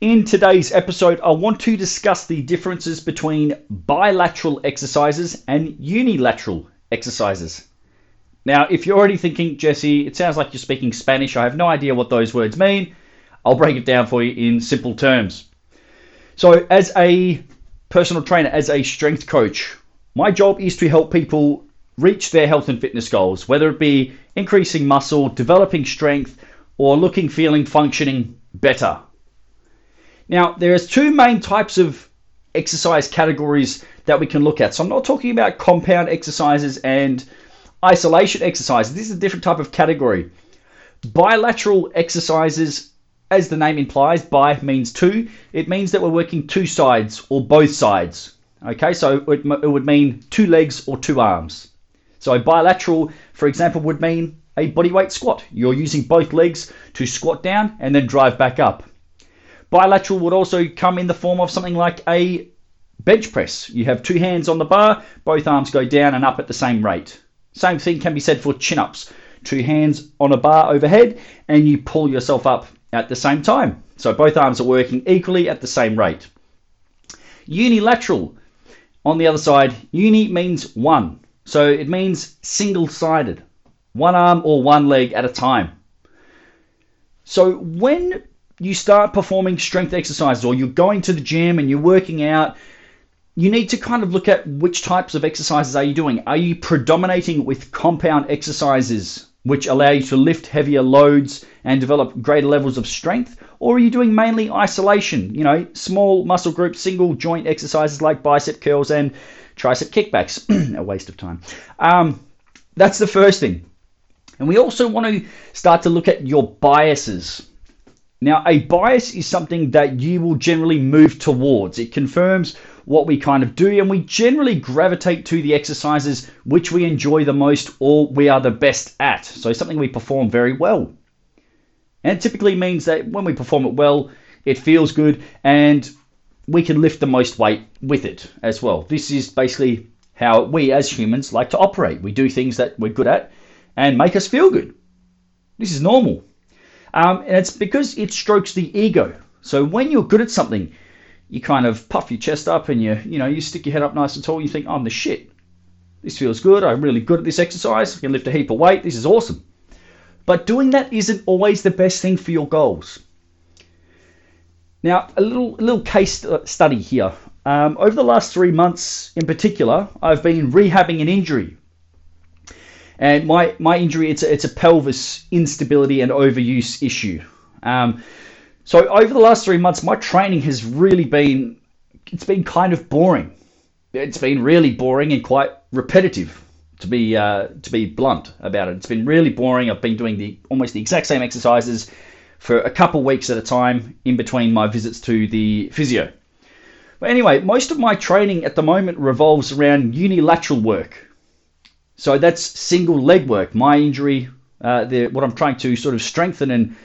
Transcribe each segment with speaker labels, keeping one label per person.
Speaker 1: In today's episode, I want to discuss the differences between bilateral exercises and unilateral exercises. Now, if you're already thinking, Jesse, it sounds like you're speaking Spanish, I have no idea what those words mean, I'll break it down for you in simple terms. So, as a personal trainer, as a strength coach, my job is to help people reach their health and fitness goals, whether it be increasing muscle, developing strength, or looking, feeling, functioning better. Now, there's two main types of exercise categories that we can look at. So I'm not talking about compound exercises and isolation exercises. This is a different type of category. Bilateral exercises, as the name implies, bi means two. It means that we're working two sides or both sides. Okay, so it, it would mean two legs or two arms. So bilateral, for example, would mean a bodyweight squat. You're using both legs to squat down and then drive back up. Bilateral would also come in the form of something like a bench press. You have two hands on the bar, both arms go down and up at the same rate. Same thing can be said for chin ups. Two hands on a bar overhead and you pull yourself up at the same time. So both arms are working equally at the same rate. Unilateral, on the other side, uni means one. So it means single sided, one arm or one leg at a time. So when you start performing strength exercises or you're going to the gym and you're working out, you need to kind of look at which types of exercises are you doing. Are you predominating with compound exercises which allow you to lift heavier loads and develop greater levels of strength? Or are you doing mainly isolation, you know, small muscle group, single joint exercises like bicep curls and tricep kickbacks? A waste of time. Um, that's the first thing. And we also want to start to look at your biases. Now, a bias is something that you will generally move towards. It confirms what we kind of do, and we generally gravitate to the exercises which we enjoy the most or we are the best at. So, something we perform very well. And typically means that when we perform it well, it feels good and we can lift the most weight with it as well. This is basically how we as humans like to operate. We do things that we're good at and make us feel good. This is normal. Um, and it's because it strokes the ego. So when you're good at something, you kind of puff your chest up and you, you know, you stick your head up nice and tall. And you think, I'm the shit. This feels good. I'm really good at this exercise. I can lift a heap of weight. This is awesome. But doing that isn't always the best thing for your goals. Now, a little, a little case study here. Um, over the last three months in particular, I've been rehabbing an injury and my, my injury, it's a, it's a pelvis instability and overuse issue. Um, so over the last three months, my training has really been, it's been kind of boring. It's been really boring and quite repetitive, to be uh, to be blunt about it. It's been really boring. I've been doing the almost the exact same exercises for a couple weeks at a time in between my visits to the physio. But anyway, most of my training at the moment revolves around unilateral work. So that's single leg work. My injury, uh, the, what I'm trying to sort of strengthen and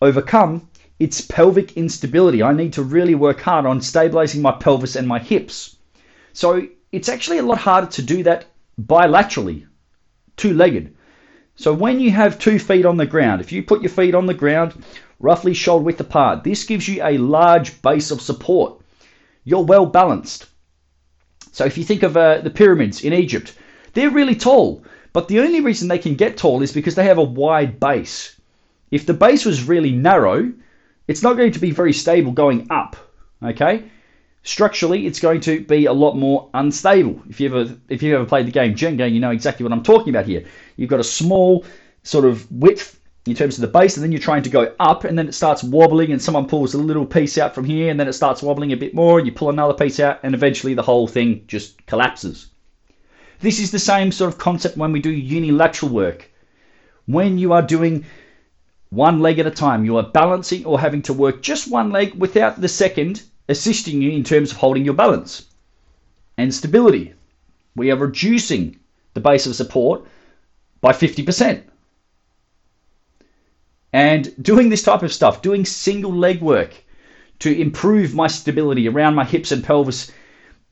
Speaker 1: overcome, it's pelvic instability. I need to really work hard on stabilizing my pelvis and my hips. So it's actually a lot harder to do that bilaterally, two legged. So when you have two feet on the ground, if you put your feet on the ground roughly shoulder width apart, this gives you a large base of support. You're well balanced. So if you think of uh, the pyramids in Egypt, they're really tall, but the only reason they can get tall is because they have a wide base. If the base was really narrow, it's not going to be very stable going up. Okay? Structurally, it's going to be a lot more unstable. If you ever if you ever played the game Jenga, you know exactly what I'm talking about here. You've got a small sort of width in terms of the base, and then you're trying to go up, and then it starts wobbling, and someone pulls a little piece out from here, and then it starts wobbling a bit more, and you pull another piece out, and eventually the whole thing just collapses. This is the same sort of concept when we do unilateral work. When you are doing one leg at a time, you are balancing or having to work just one leg without the second assisting you in terms of holding your balance and stability. We are reducing the base of support by 50%. And doing this type of stuff, doing single leg work to improve my stability around my hips and pelvis,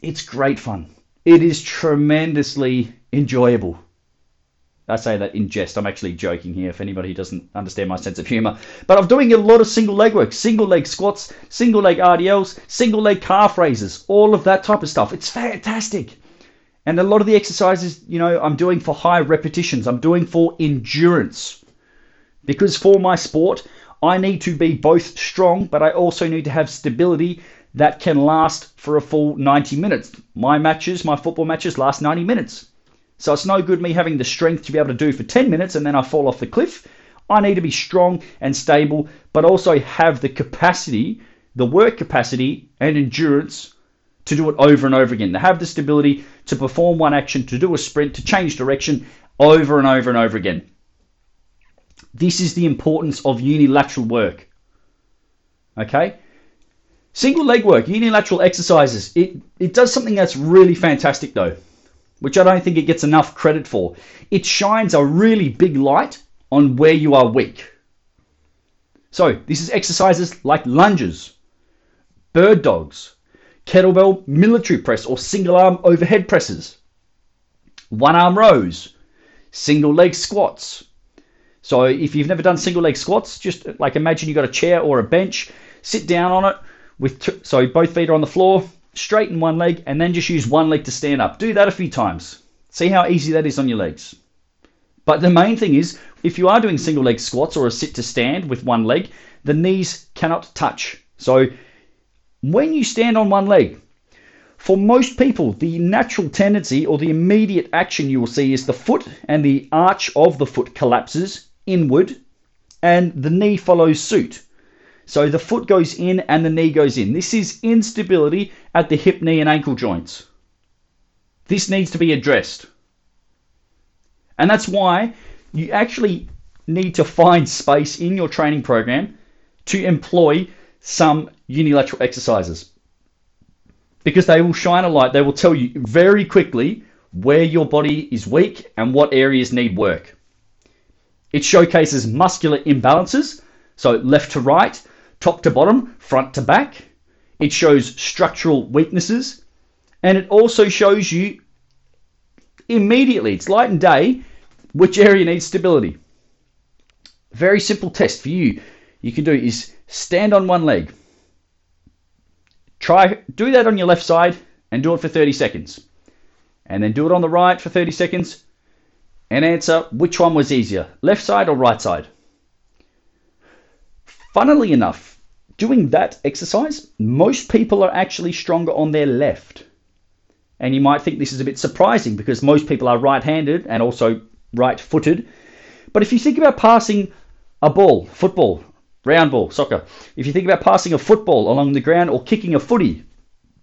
Speaker 1: it's great fun. It is tremendously enjoyable. I say that in jest. I'm actually joking here if anybody doesn't understand my sense of humor. But I'm doing a lot of single leg work, single leg squats, single leg RDLs, single leg calf raises, all of that type of stuff. It's fantastic. And a lot of the exercises, you know, I'm doing for high repetitions, I'm doing for endurance. Because for my sport, I need to be both strong, but I also need to have stability that can last for a full 90 minutes. My matches, my football matches last 90 minutes. So it's no good me having the strength to be able to do for 10 minutes and then I fall off the cliff. I need to be strong and stable, but also have the capacity, the work capacity and endurance to do it over and over again. To have the stability to perform one action, to do a sprint, to change direction over and over and over again. This is the importance of unilateral work. Okay? Single leg work, unilateral exercises, it, it does something that's really fantastic though which I don't think it gets enough credit for. It shines a really big light on where you are weak. So, this is exercises like lunges, bird dogs, kettlebell military press or single arm overhead presses, one arm rows, single leg squats. So, if you've never done single leg squats, just like imagine you've got a chair or a bench, sit down on it with t- so both feet are on the floor, straighten one leg, and then just use one leg to stand up. Do that a few times. See how easy that is on your legs. But the main thing is, if you are doing single leg squats or a sit to stand with one leg, the knees cannot touch. So when you stand on one leg, for most people, the natural tendency or the immediate action you will see is the foot and the arch of the foot collapses inward and the knee follows suit. So the foot goes in and the knee goes in. This is instability at the hip, knee, and ankle joints. This needs to be addressed. And that's why you actually need to find space in your training program to employ some unilateral exercises. Because they will shine a light, they will tell you very quickly where your body is weak and what areas need work. It showcases muscular imbalances, so left to right, top to bottom, front to back. It shows structural weaknesses. And it also shows you immediately, it's light and day, which area needs stability. Very simple test for you. You can do is stand on one leg. Try do that on your left side and do it for 30 seconds. And then do it on the right for 30 seconds and answer which one was easier, left side or right side. Funnily enough, doing that exercise, most people are actually stronger on their left. And you might think this is a bit surprising because most people are right handed and also right footed. But if you think about passing a ball, football, round ball, soccer, if you think about passing a football along the ground or kicking a footy,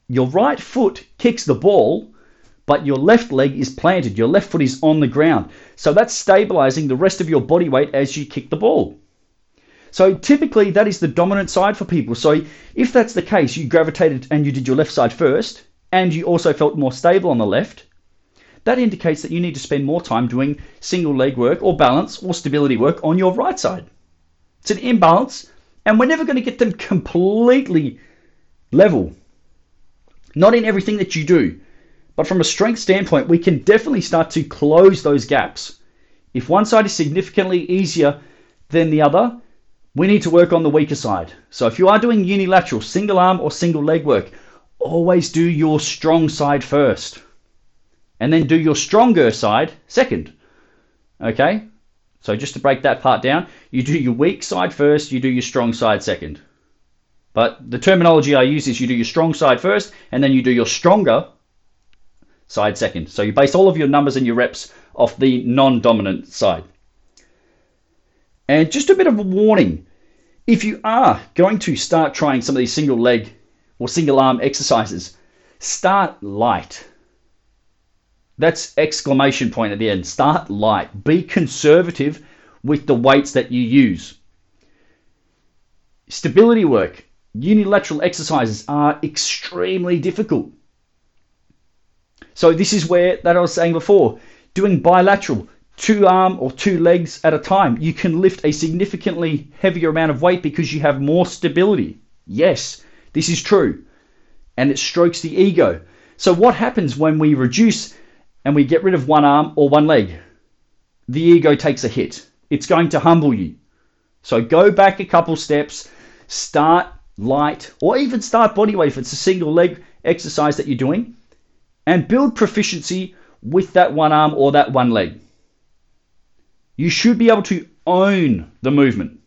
Speaker 1: your right foot kicks the ball, but your left leg is planted, your left foot is on the ground. So that's stabilizing the rest of your body weight as you kick the ball. So typically that is the dominant side for people. So if that's the case, you gravitated and you did your left side first, and you also felt more stable on the left, that indicates that you need to spend more time doing single leg work or balance or stability work on your right side. It's an imbalance, and we're never going to get them completely level. Not in everything that you do, but from a strength standpoint, we can definitely start to close those gaps. If one side is significantly easier than the other, we need to work on the weaker side. So if you are doing unilateral, single arm or single leg work, always do your strong side first. And then do your stronger side second. Okay? So just to break that part down, you do your weak side first, you do your strong side second. But the terminology I use is you do your strong side first, and then you do your stronger side second. So you base all of your numbers and your reps off the non dominant side. And just a bit of a warning if you are going to start trying some of these single leg or single arm exercises, start light. That's exclamation point at the end. Start light. Be conservative with the weights that you use. Stability work. Unilateral exercises are extremely difficult. So this is where that I was saying before, doing bilateral, two arm or two legs at a time, you can lift a significantly heavier amount of weight because you have more stability. Yes, this is true. And it strokes the ego. So what happens when we reduce and we get rid of one arm or one leg? The ego takes a hit. It's going to humble you. So go back a couple steps, start light, or even start body weight if it's a single leg exercise that you're doing and build proficiency with that one arm or that one leg. You should be able to own the movement.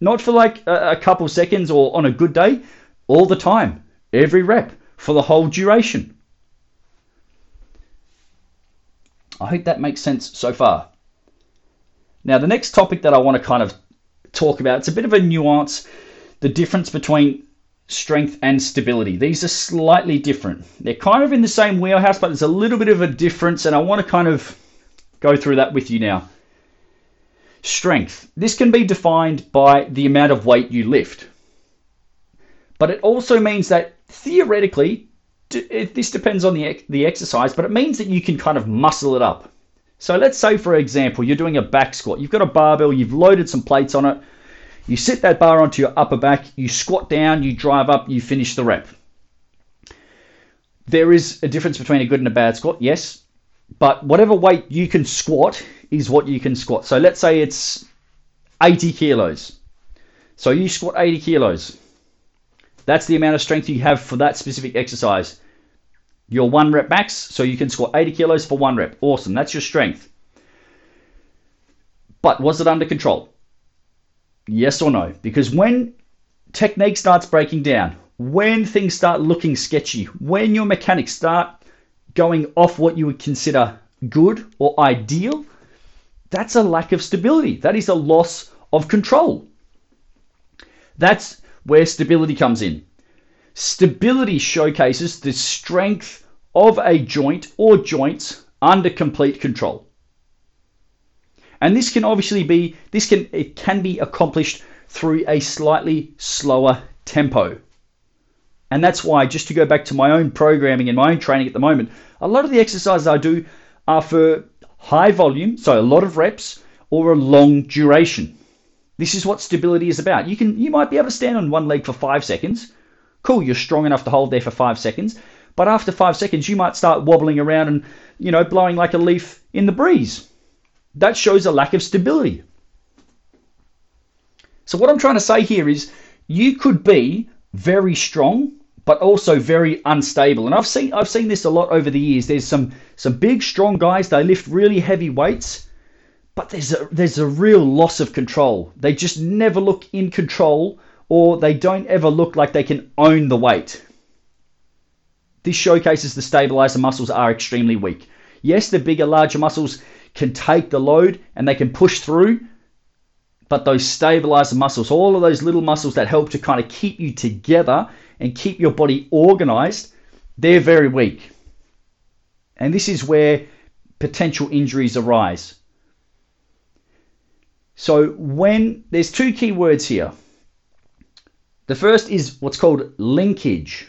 Speaker 1: Not for like a, couple seconds or on a good day, all the time, every rep, for the whole duration. I hope that makes sense so far. Now, the next topic that I want to kind of talk about, it's a bit of a nuance, the difference between strength and stability. These are slightly different. They're kind of in the same wheelhouse, but there's a little bit of a difference, and I want to kind of go through that with you now. Strength. This can be defined by the amount of weight you lift. But it also means that theoretically, this depends on the, the exercise, but it means that you can kind of muscle it up. So let's say, for example, you're doing a back squat. You've got a barbell, you've loaded some plates on it, you sit that bar onto your upper back, you squat down, you drive up, you finish the rep. There is a difference between a good and a bad squat, yes, but whatever weight you can squat is what you can squat. So let's say it's 80 kilos. So you squat 80 kilos. That's the amount of strength you have for that specific exercise. Your one rep max, so you can squat 80 kilos for one rep. Awesome, that's your strength. But was it under control? Yes or no? Because when technique starts breaking down, when things start looking sketchy, when your mechanics start going off what you would consider good or ideal, that's a lack of stability. That is a loss of control. That's where stability comes in. Stability showcases the strength of a joint or joints under complete control. And this can obviously be this can it can be accomplished through a slightly slower tempo. And that's why, just to go back to my own programming and my own training at the moment, a lot of the exercises I do are for high volume, so a lot of reps, or a long duration. This is what stability is about. You can you might be able to stand on one leg for five seconds. Cool, you're strong enough to hold there for five seconds. But after five seconds, you might start wobbling around and, you know, blowing like a leaf in the breeze that shows a lack of stability. So, what I'm trying to say here is you could be very strong, but also very unstable. And I've seen I've seen this a lot over the years. There's some some big strong guys, they lift really heavy weights, but there's a there's a real loss of control. They just never look in control or they don't ever look like they can own the weight. This showcases the stabilizer muscles are extremely weak. Yes, the bigger, larger muscles can take the load and they can push through. But those stabilizer muscles, all of those little muscles that help to kind of keep you together and keep your body organized, they're very weak. And this is where potential injuries arise. So, when there's two key words here, the first is what's called linkage.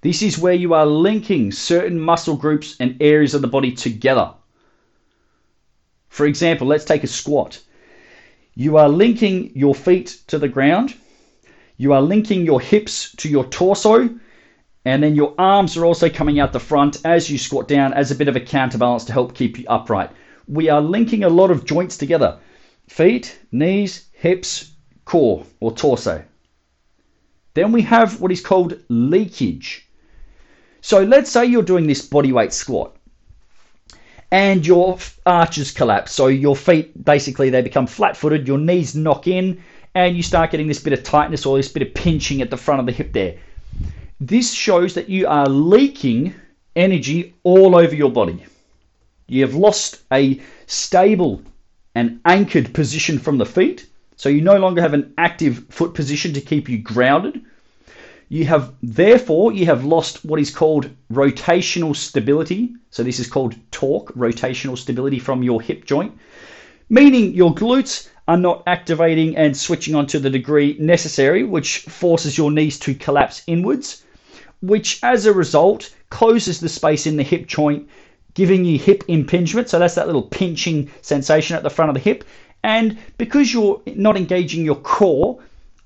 Speaker 1: This is where you are linking certain muscle groups and areas of the body together. For example, let's take a squat. You are linking your feet to the ground, you are linking your hips to your torso, and then your arms are also coming out the front as you squat down as a bit of a counterbalance to help keep you upright. We are linking a lot of joints together feet, knees, hips, core or torso. Then we have what is called leakage. So let's say you're doing this bodyweight squat and your arches collapse. So your feet basically they become flat-footed, your knees knock in, and you start getting this bit of tightness or this bit of pinching at the front of the hip there. This shows that you are leaking energy all over your body. You have lost a stable and anchored position from the feet, so you no longer have an active foot position to keep you grounded. You have therefore you have lost what is called rotational stability. So this is called torque, rotational stability from your hip joint, meaning your glutes are not activating and switching on to the degree necessary, which forces your knees to collapse inwards, which as a result closes the space in the hip joint, giving you hip impingement. So that's that little pinching sensation at the front of the hip. And because you're not engaging your core,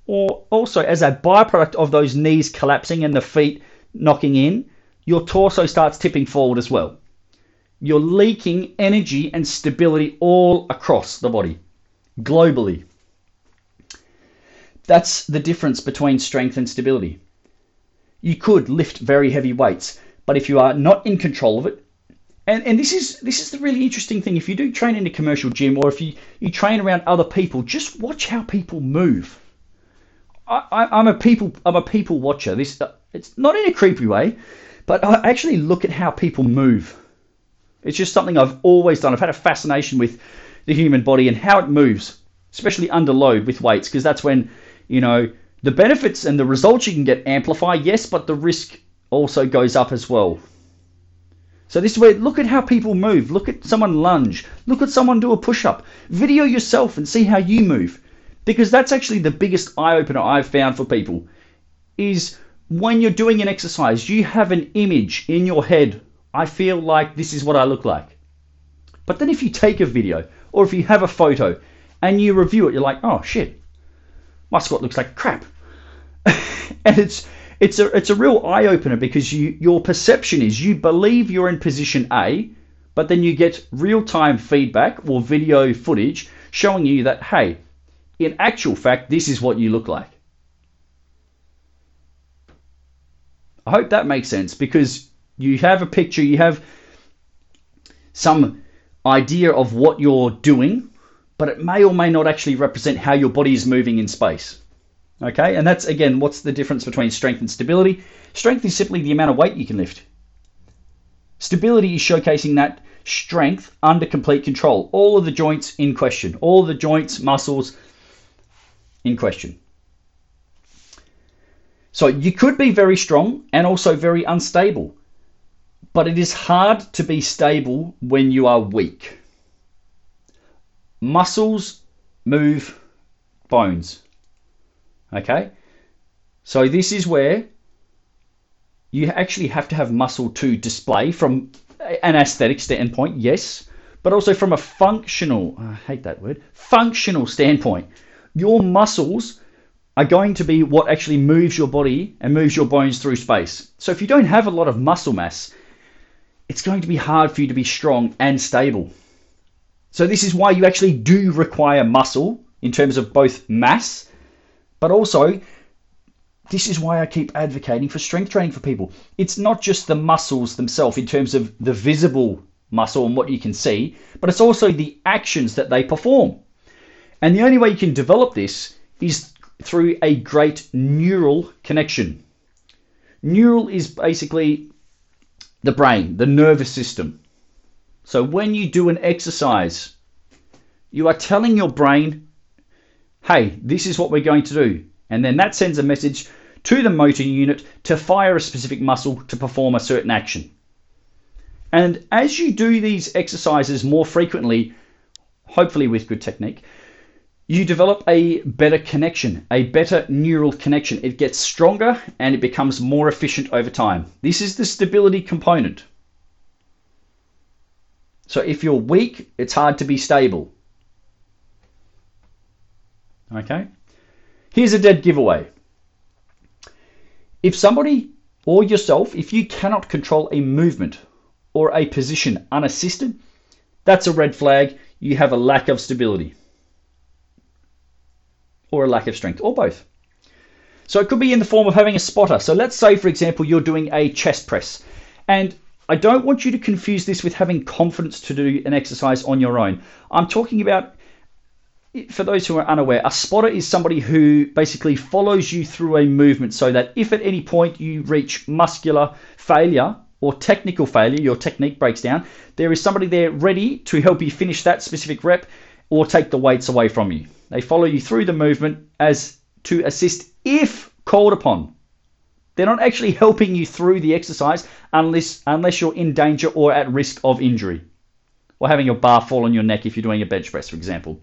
Speaker 1: or also as a byproduct of those knees collapsing and the feet knocking in, your torso starts tipping forward as well. You're leaking energy and stability all across the body, globally. That's the difference between strength and stability. You could lift very heavy weights, but if you are not in control of it, and, and this is this is the really interesting thing. If you do train in a commercial gym or if you, you train around other people, just watch how people move. I, am a people I'm a people watcher. This uh, it's not in a creepy way, but I actually look at how people move. It's just something I've always done. I've had a fascination with the human body and how it moves, especially under load with weights, because that's when you know the benefits and the results you can get amplify. Yes, but the risk also goes up as well. So this is where look at how people move. Look at someone lunge. Look at someone do a push up. Video yourself and see how you move. Because that's actually the biggest eye opener I've found for people is when you're doing an exercise, you have an image in your head. I feel like this is what I look like. But then if you take a video or if you have a photo and you review it, you're like, oh shit, my squat looks like crap. and it's it's a it's a real eye opener because you your perception is you believe you're in position A, but then you get real time feedback or video footage showing you that hey, in actual fact, this is what you look like. I hope that makes sense because you have a picture, you have some idea of what you're doing, but it may or may not actually represent how your body is moving in space. Okay, and that's again, what's the difference between strength and stability? Strength is simply the amount of weight you can lift. Stability is showcasing that strength under complete control. All of the joints in question, all the joints, muscles in question. So you could be very strong and also very unstable, but it is hard to be stable when you are weak. Muscles move bones. Okay? So this is where you actually have to have muscle to display from an aesthetic standpoint, yes, but also from a functional, I hate that word, functional standpoint. Your muscles are going to be what actually moves your body and moves your bones through space. So if you don't have a lot of muscle mass, it's going to be hard for you to be strong and stable. So this is why you actually do require muscle in terms of both mass but also, this is why I keep advocating for strength training for people. It's not just the muscles themselves in terms of the visible muscle and what you can see, but it's also the actions that they perform. And the only way you can develop this is through a great neural connection. Neural is basically the brain, the nervous system. So when you do an exercise, you are telling your brain hey, this is what we're going to do. And then that sends a message to the motor unit to fire a specific muscle to perform a certain action. And as you do these exercises more frequently, hopefully with good technique, you develop a better connection, a better neural connection. It gets stronger and it becomes more efficient over time. This is the stability component. So if you're weak, it's hard to be stable. Okay? Here's a dead giveaway. If somebody or yourself, if you cannot control a movement or a position unassisted, that's a red flag. You have a lack of stability or a lack of strength or both. So it could be in the form of having a spotter. So let's say, for example, you're doing a chest press. And I don't want you to confuse this with having confidence to do an exercise on your own. I'm talking about for those who are unaware, a spotter is somebody who basically follows you through a movement so that if at any point you reach muscular failure or technical failure, your technique breaks down, there is somebody there ready to help you finish that specific rep or take the weights away from you. They follow you through the movement as to assist if called upon. They're not actually helping you through the exercise unless unless you're in danger or at risk of injury or having your bar fall on your neck if you're doing a bench press, for example.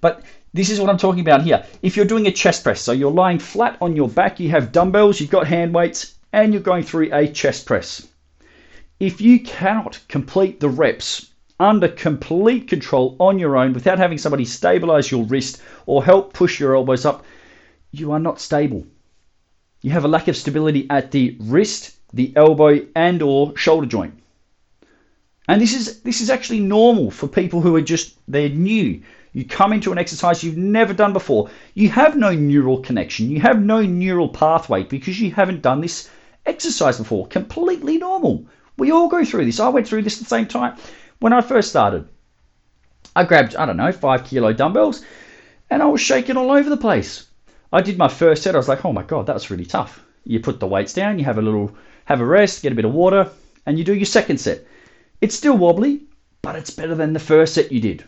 Speaker 1: But this is what I'm talking about here. If you're doing a chest press, so you're lying flat on your back, you have dumbbells, you've got hand weights, and you're going through a chest press. If you cannot complete the reps under complete control on your own without having somebody stabilize your wrist or help push your elbows up, you are not stable. You have a lack of stability at the wrist, the elbow, and or shoulder joint. And this is this is actually normal for people who are just they're new. You come into an exercise you've never done before. You have no neural connection. You have no neural pathway because you haven't done this exercise before. Completely normal. We all go through this. I went through this at the same time when I first started. I grabbed, I don't know, five kilo dumbbells and I was shaking all over the place. I did my first set. I was like, oh my God, that was really tough. You put the weights down, you have a little, have a rest, get a bit of water, and you do your second set. It's still wobbly, but it's better than the first set you did.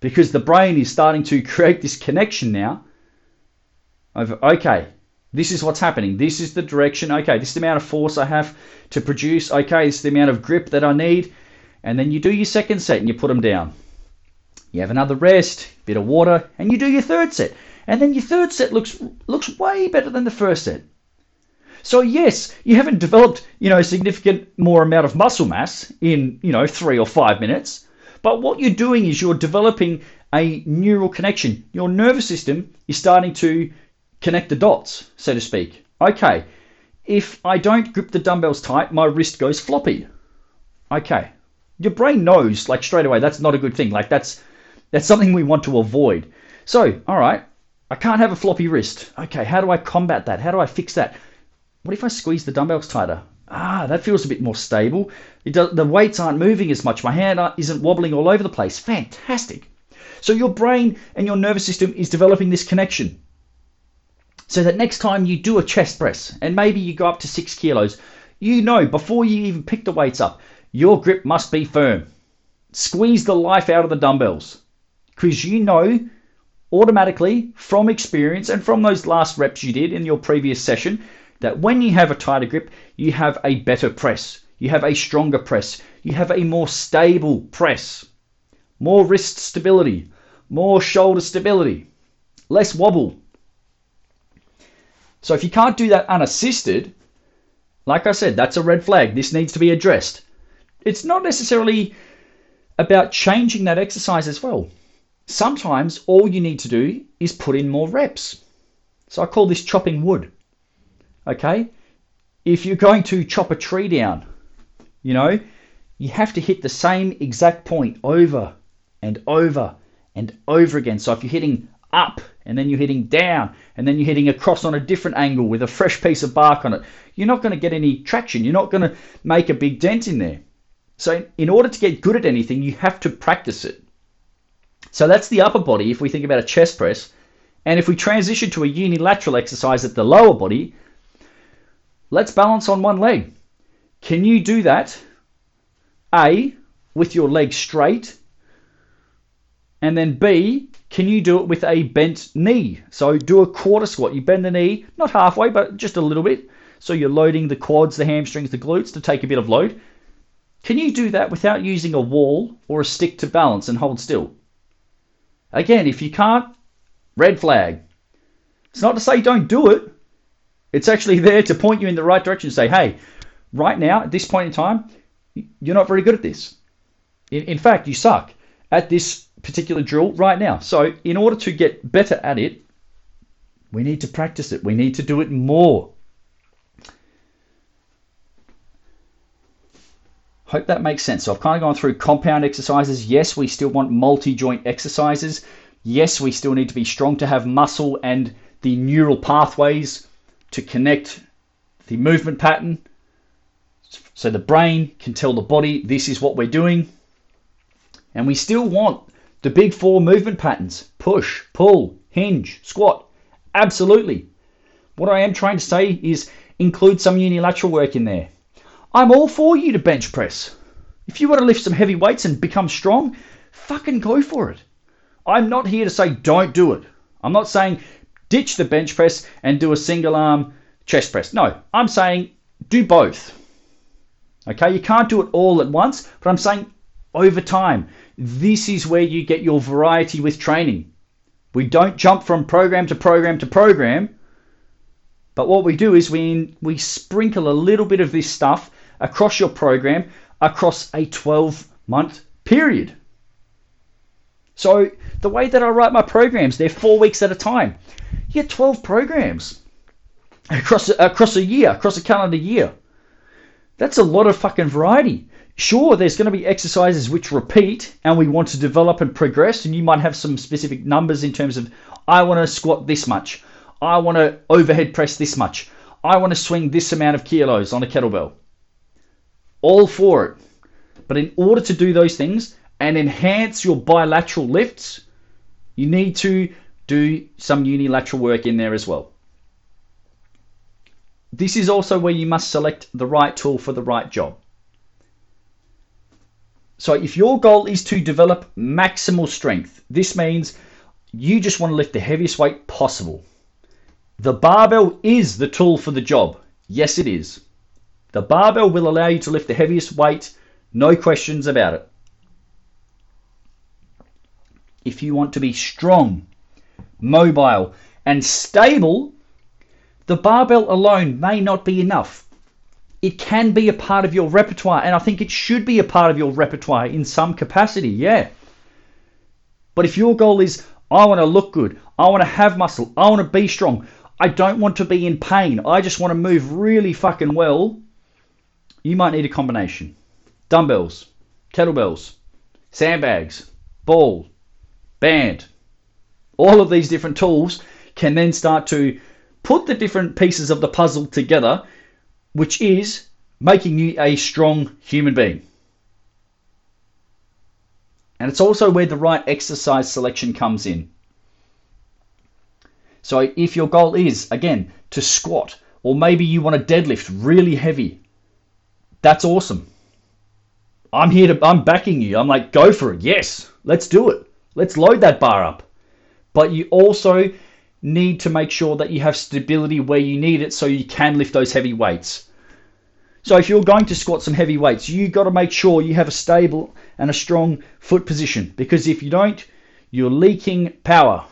Speaker 1: Because the brain is starting to create this connection now of, okay, this is what's happening. This is the direction. Okay, this is the amount of force I have to produce. Okay, this is the amount of grip that I need. And then you do your second set and you put them down. You have another rest, bit of water, and you do your third set. And then your third set looks looks way better than the first set. So yes, you haven't developed, you know, significant more amount of muscle mass in, you know, 3 or 5 minutes, but what you're doing is you're developing a neural connection. Your nervous system is starting to connect the dots, so to speak. Okay, if I don't grip the dumbbells tight, my wrist goes floppy. Okay, your brain knows like straight away that's not a good thing. Like that's that's something we want to avoid. So, all right, I can't have a floppy wrist. Okay, how do I combat that? How do I fix that? What if I squeeze the dumbbells tighter? Ah, that feels a bit more stable. Does, the weights aren't moving as much. My hand isn't wobbling all over the place. Fantastic. So your brain and your nervous system is developing this connection. So that next time you do a chest press and maybe you go up to six kilos, you know before you even pick the weights up, your grip must be firm. Squeeze the life out of the dumbbells. Because you know automatically from experience and from those last reps you did in your previous session that when you have a tighter grip, you have a better press, you have a stronger press, you have a more stable press, more wrist stability, more shoulder stability, less wobble, so if you can't do that unassisted, like I said, that's a red flag. This needs to be addressed. It's not necessarily about changing that exercise as well. Sometimes all you need to do is put in more reps. So I call this chopping wood. Okay? If you're going to chop a tree down, you know, you have to hit the same exact point over and over and over again. So if you're hitting up and then you're hitting down and then you're hitting across on a different angle with a fresh piece of bark on it, you're not going to get any traction. You're not going to make a big dent in there. So, in order to get good at anything, you have to practice it. So, that's the upper body if we think about a chest press. And if we transition to a unilateral exercise at the lower body, let's balance on one leg. Can you do that? A, with your leg straight, and then B, can you do it with a bent knee? So do a quarter squat. You bend the knee, not halfway, but just a little bit. So you're loading the quads, the hamstrings, the glutes to take a bit of load. Can you do that without using a wall or a stick to balance and hold still? Again, if you can't, red flag. It's not to say don't do it. It's actually there to point you in the right direction and say, hey, right now, at this point in time, you're not very good at this. In, in fact, you suck at this particular drill right now. So, in order to get better at it, we need to practice it. We need to do it more. Hope that makes sense. So, I've kind of gone through compound exercises. Yes, we still want multi joint exercises. Yes, we still need to be strong to have muscle and the neural pathways to connect the movement pattern. So the brain can tell the body this is what we're doing. And we still want the big four movement patterns push, pull, hinge, squat. Absolutely. What I am trying to say is include some unilateral work in there. I'm all for you to bench press. If you want to lift some heavy weights and become strong, fucking go for it. I'm not here to say don't do it. I'm not saying ditch the bench press and do a single arm chest press. No, I'm saying do both. Okay, you can't do it all at once, but I'm saying over time. This is where you get your variety with training. We don't jump from program to program to program. But what we do is we, we sprinkle a little bit of this stuff across your program across a 12 month period. So the way that I write my programs, they're four weeks at a time. You get 12 programs across across a year, across a calendar year. That's a lot of fucking variety. Sure, there's going to be exercises which repeat and we want to develop and progress, and you might have some specific numbers in terms of I want to squat this much, I want to overhead press this much, I want to swing this amount of kilos on a kettlebell. All for it. But in order to do those things and enhance your bilateral lifts, you need to do some unilateral work in there as well. This is also where you must select the right tool for the right job. So if your goal is to develop maximal strength, this means you just want to lift the heaviest weight possible. The barbell is the tool for the job. Yes, it is. The barbell will allow you to lift the heaviest weight, no questions about it. If you want to be strong, mobile, and stable, the barbell alone may not be enough. It can be a part of your repertoire, and I think it should be a part of your repertoire in some capacity, yeah. But if your goal is, I want to look good, I want to have muscle, I want to be strong, I don't want to be in pain, I just want to move really fucking well, you might need a combination. Dumbbells, kettlebells, sandbags, ball, band. All of these different tools can then start to put the different pieces of the puzzle together, which is making you a strong human being. And it's also where the right exercise selection comes in. So if your goal is, again, to squat, or maybe you want to deadlift really heavy, that's awesome. I'm here to, I'm backing you. I'm like, go for it. Yes, let's do it. Let's load that bar up. But you also need to make sure that you have stability where you need it so you can lift those heavy weights. So if you're going to squat some heavy weights, you've got to make sure you have a stable and a strong foot position because if you don't, you're leaking power.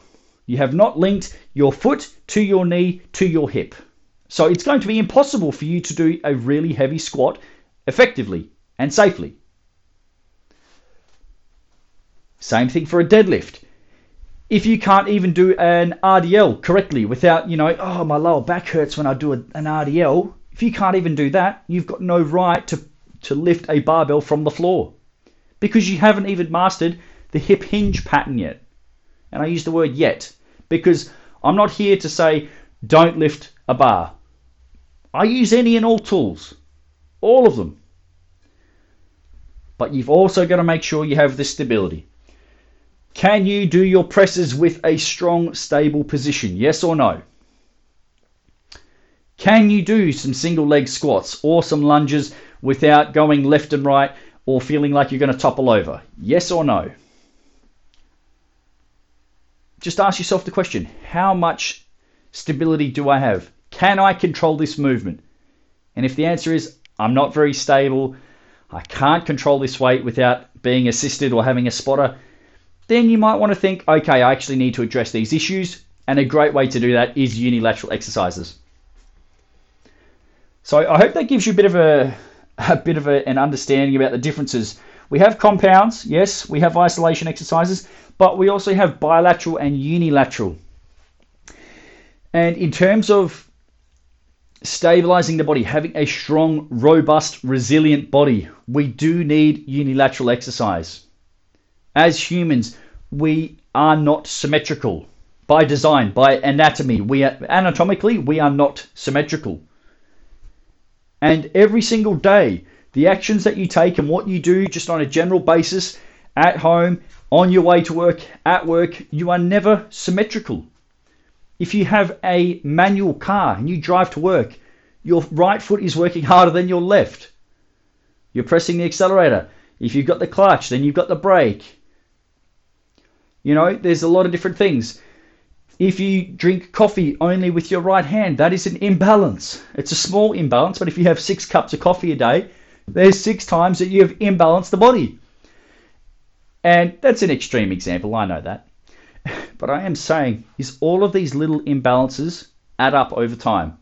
Speaker 1: You have not linked your foot to your knee to your hip. So it's going to be impossible for you to do a really heavy squat effectively and safely. Same thing for a deadlift if you can't even do an RDL correctly without, you know, oh, my lower back hurts when I do an RDL, if you can't even do that, you've got no right to, to lift a barbell from the floor because you haven't even mastered the hip hinge pattern yet. And I use the word yet because I'm not here to say don't lift a bar. I use any and all tools, all of them. But you've also got to make sure you have the stability. Can you do your presses with a strong, stable position? Yes or no? Can you do some single leg squats or some lunges without going left and right or feeling like you're going to topple over? Yes or no? Just ask yourself the question how much stability do I have? Can I control this movement? And if the answer is I'm not very stable, I can't control this weight without being assisted or having a spotter, then you might want to think, okay, I actually need to address these issues, and a great way to do that is unilateral exercises. So I hope that gives you a bit of a, a bit of a, an understanding about the differences. We have compounds, yes, we have isolation exercises, but we also have bilateral and unilateral. And in terms of stabilizing the body, having a strong, robust, resilient body, we do need unilateral exercise. As humans, we are not symmetrical by design, by anatomy. We are, anatomically we are not symmetrical. And every single day, the actions that you take and what you do just on a general basis at home, on your way to work, at work, you are never symmetrical. If you have a manual car and you drive to work, your right foot is working harder than your left. You're pressing the accelerator. If you've got the clutch, then you've got the brake. You know, there's a lot of different things. If you drink coffee only with your right hand, that is an imbalance. It's a small imbalance, but if you have six cups of coffee a day, there's six times that you have imbalanced the body. And that's an extreme example, I know that. But I am saying is all of these little imbalances add up over time.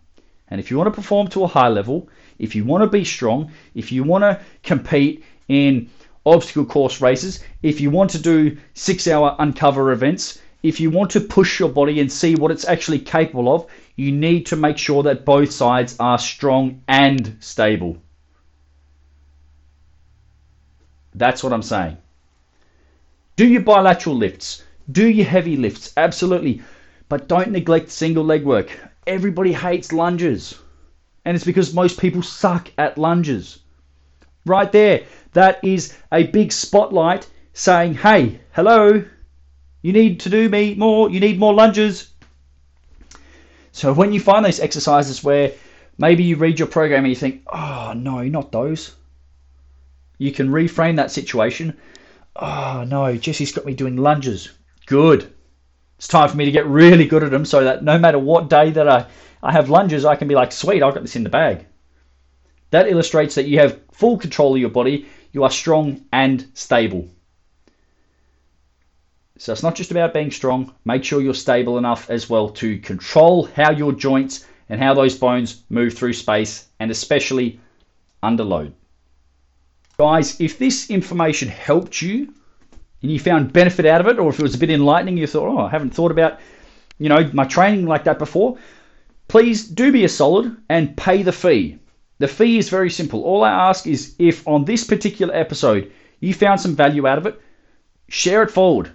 Speaker 1: And if you want to perform to a high level, if you want to be strong, if you want to compete in obstacle course races, if you want to do six hour uncover events, if you want to push your body and see what it's actually capable of, you need to make sure that both sides are strong and stable. That's what I'm saying. Do your bilateral lifts, do your heavy lifts, absolutely, but don't neglect single leg work. Everybody hates lunges, and it's because most people suck at lunges. Right there, that is a big spotlight saying, hey, hello, you need to do me more, you need more lunges. So when you find those exercises where maybe you read your program and you think, oh no, not those, you can reframe that situation. Oh no, Jesse's got me doing lunges. Good. It's time for me to get really good at them so that no matter what day that I, I have lunges, I can be like, sweet, I've got this in the bag. That illustrates that you have full control of your body, you are strong and stable. So it's not just about being strong, make sure you're stable enough as well to control how your joints and how those bones move through space and especially under load. Guys, if this information helped you and you found benefit out of it, or if it was a bit enlightening, you thought, oh, I haven't thought about, you know, my training like that before, please do me a solid and pay the fee. The fee is very simple. All I ask is if on this particular episode you found some value out of it, share it forward.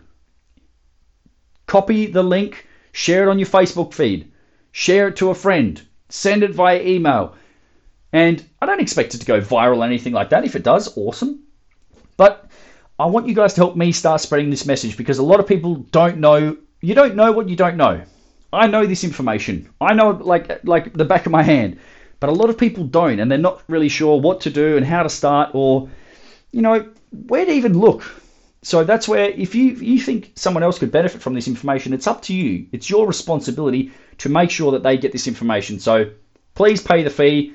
Speaker 1: Copy the link, share it on your Facebook feed, share it to a friend, send it via email. And I don't expect it to go viral or anything like that. If it does, awesome. But I want you guys to help me start spreading this message because a lot of people don't know. You don't know what you don't know. I know this information. I know like like the back of my hand. But a lot of people don't, and they're not really sure what to do and how to start, or you know where to even look. So that's where if you if you think someone else could benefit from this information, it's up to you. It's your responsibility to make sure that they get this information. So please pay the fee,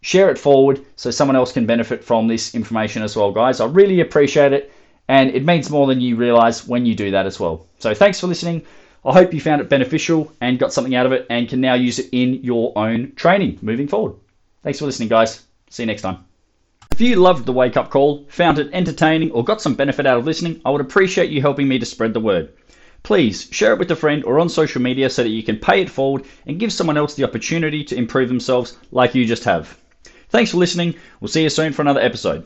Speaker 1: share it forward so someone else can benefit from this information as well, guys. I really appreciate it, and it means more than you realize when you do that as well. So thanks for listening. I hope you found it beneficial and got something out of it and can now use it in your own training moving forward. Thanks for listening, guys. See you next time. If you loved the wake up call, found it entertaining, or got some benefit out of listening, I would appreciate you helping me to spread the word. Please share it with a friend or on social media so that you can pay it forward and give someone else the opportunity to improve themselves like you just have. Thanks for listening. We'll see you soon for another episode.